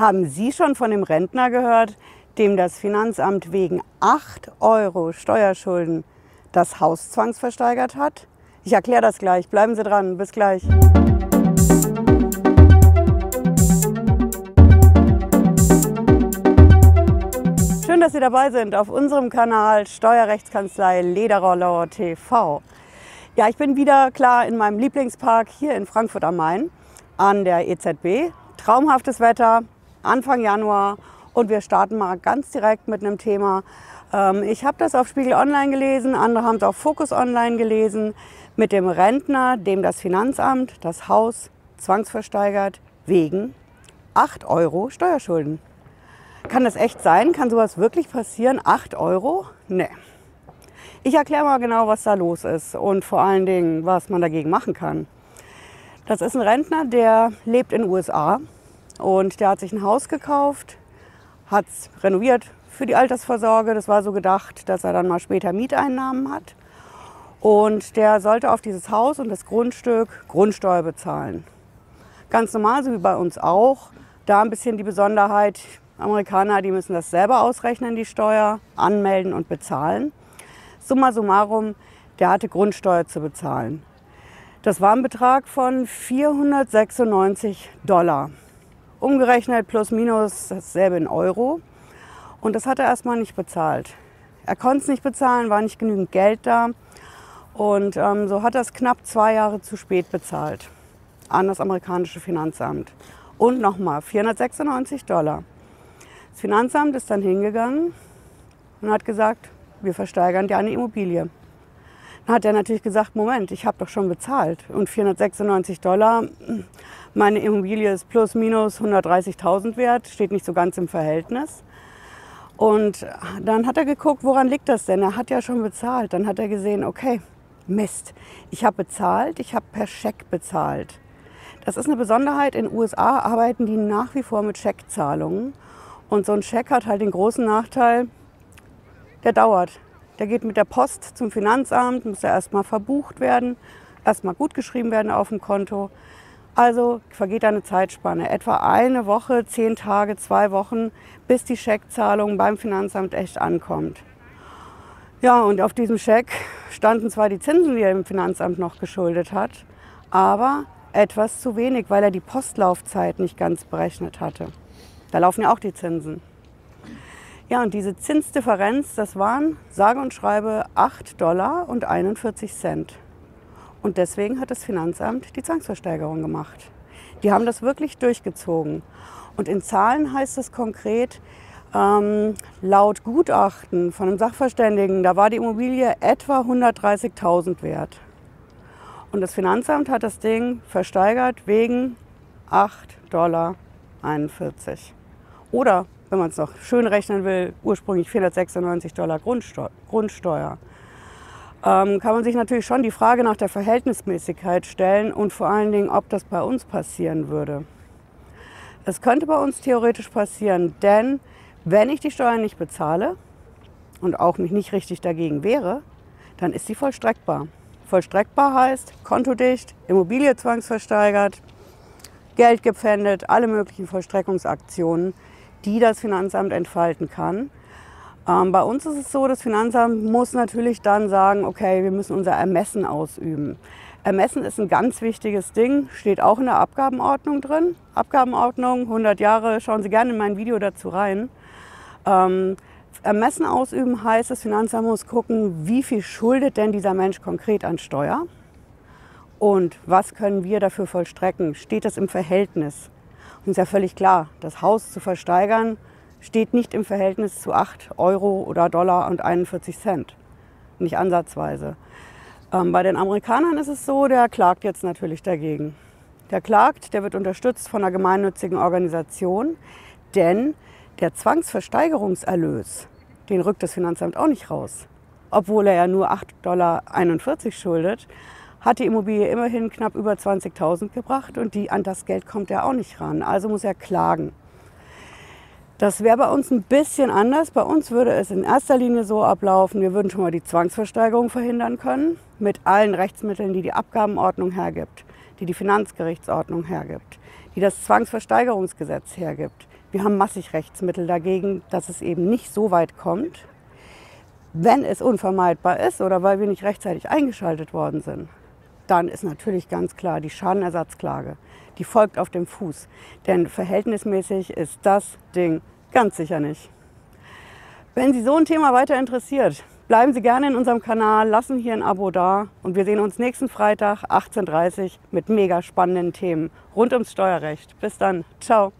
Haben Sie schon von dem Rentner gehört, dem das Finanzamt wegen 8 Euro Steuerschulden das Haus zwangsversteigert hat? Ich erkläre das gleich. Bleiben Sie dran. Bis gleich. Schön, dass Sie dabei sind auf unserem Kanal Steuerrechtskanzlei Lederroller TV. Ja, ich bin wieder klar in meinem Lieblingspark hier in Frankfurt am Main an der EZB. Traumhaftes Wetter, Anfang Januar und wir starten mal ganz direkt mit einem Thema. Ähm, ich habe das auf Spiegel Online gelesen, andere haben es auf Focus Online gelesen, mit dem Rentner, dem das Finanzamt das Haus zwangsversteigert wegen 8 Euro Steuerschulden. Kann das echt sein? Kann sowas wirklich passieren? 8 Euro? Nee. Ich erkläre mal genau, was da los ist und vor allen Dingen, was man dagegen machen kann. Das ist ein Rentner, der lebt in den USA und der hat sich ein Haus gekauft, hat es renoviert für die Altersvorsorge. Das war so gedacht, dass er dann mal später Mieteinnahmen hat. Und der sollte auf dieses Haus und das Grundstück Grundsteuer bezahlen. Ganz normal, so wie bei uns auch. Da ein bisschen die Besonderheit, Amerikaner, die müssen das selber ausrechnen, die Steuer, anmelden und bezahlen. Summa summarum, der hatte Grundsteuer zu bezahlen. Das war ein Betrag von 496 Dollar. Umgerechnet plus minus dasselbe in Euro. Und das hat er erstmal nicht bezahlt. Er konnte es nicht bezahlen, war nicht genügend Geld da. Und ähm, so hat er es knapp zwei Jahre zu spät bezahlt an das amerikanische Finanzamt. Und nochmal 496 Dollar. Das Finanzamt ist dann hingegangen und hat gesagt, wir versteigern dir eine Immobilie. Hat er natürlich gesagt, Moment, ich habe doch schon bezahlt und 496 Dollar, meine Immobilie ist plus minus 130.000 wert, steht nicht so ganz im Verhältnis. Und dann hat er geguckt, woran liegt das denn? Er hat ja schon bezahlt. Dann hat er gesehen, okay, Mist, ich habe bezahlt, ich habe per Scheck bezahlt. Das ist eine Besonderheit. In den USA arbeiten die nach wie vor mit Scheckzahlungen. Und so ein Scheck hat halt den großen Nachteil, der dauert. Der geht mit der Post zum Finanzamt, muss ja erstmal verbucht werden, erstmal gut geschrieben werden auf dem Konto. Also vergeht eine Zeitspanne, etwa eine Woche, zehn Tage, zwei Wochen, bis die Scheckzahlung beim Finanzamt echt ankommt. Ja, und auf diesem Scheck standen zwar die Zinsen, die er im Finanzamt noch geschuldet hat, aber etwas zu wenig, weil er die Postlaufzeit nicht ganz berechnet hatte. Da laufen ja auch die Zinsen. Ja, und diese Zinsdifferenz, das waren sage und schreibe 8 Dollar und 41 Cent. Und deswegen hat das Finanzamt die Zwangsversteigerung gemacht. Die haben das wirklich durchgezogen. Und in Zahlen heißt es konkret, ähm, laut Gutachten von einem Sachverständigen, da war die Immobilie etwa 130.000 wert. Und das Finanzamt hat das Ding versteigert wegen 8,41 Dollar. Oder wenn man es noch schön rechnen will, ursprünglich 496 Dollar Grundsteuer. Grundsteuer. Ähm, kann man sich natürlich schon die Frage nach der Verhältnismäßigkeit stellen und vor allen Dingen, ob das bei uns passieren würde. Es könnte bei uns theoretisch passieren, denn wenn ich die Steuern nicht bezahle und auch mich nicht richtig dagegen wehre, dann ist sie vollstreckbar. Vollstreckbar heißt kontodicht, Immobilie zwangsversteigert, Geld gepfändet, alle möglichen Vollstreckungsaktionen die das Finanzamt entfalten kann. Ähm, bei uns ist es so, das Finanzamt muss natürlich dann sagen, okay, wir müssen unser Ermessen ausüben. Ermessen ist ein ganz wichtiges Ding, steht auch in der Abgabenordnung drin. Abgabenordnung, 100 Jahre, schauen Sie gerne in mein Video dazu rein. Ähm, Ermessen ausüben heißt, das Finanzamt muss gucken, wie viel schuldet denn dieser Mensch konkret an Steuer und was können wir dafür vollstrecken. Steht das im Verhältnis? Und ist ja völlig klar, das Haus zu versteigern steht nicht im Verhältnis zu 8 Euro oder Dollar und 41 Cent. Nicht ansatzweise. Ähm, bei den Amerikanern ist es so, der klagt jetzt natürlich dagegen. Der klagt, der wird unterstützt von einer gemeinnützigen Organisation, denn der Zwangsversteigerungserlös, den rückt das Finanzamt auch nicht raus. Obwohl er ja nur 8,41 Dollar schuldet, hat die Immobilie immerhin knapp über 20.000 gebracht und die, an das Geld kommt er auch nicht ran. Also muss er klagen. Das wäre bei uns ein bisschen anders. Bei uns würde es in erster Linie so ablaufen, wir würden schon mal die Zwangsversteigerung verhindern können mit allen Rechtsmitteln, die die Abgabenordnung hergibt, die die Finanzgerichtsordnung hergibt, die das Zwangsversteigerungsgesetz hergibt, Wir haben massig Rechtsmittel dagegen, dass es eben nicht so weit kommt. Wenn es unvermeidbar ist oder weil wir nicht rechtzeitig eingeschaltet worden sind, dann ist natürlich ganz klar die Schadenersatzklage. Die folgt auf dem Fuß. Denn verhältnismäßig ist das Ding ganz sicher nicht. Wenn Sie so ein Thema weiter interessiert, bleiben Sie gerne in unserem Kanal, lassen hier ein Abo da und wir sehen uns nächsten Freitag 18.30 Uhr mit mega spannenden Themen rund ums Steuerrecht. Bis dann. Ciao.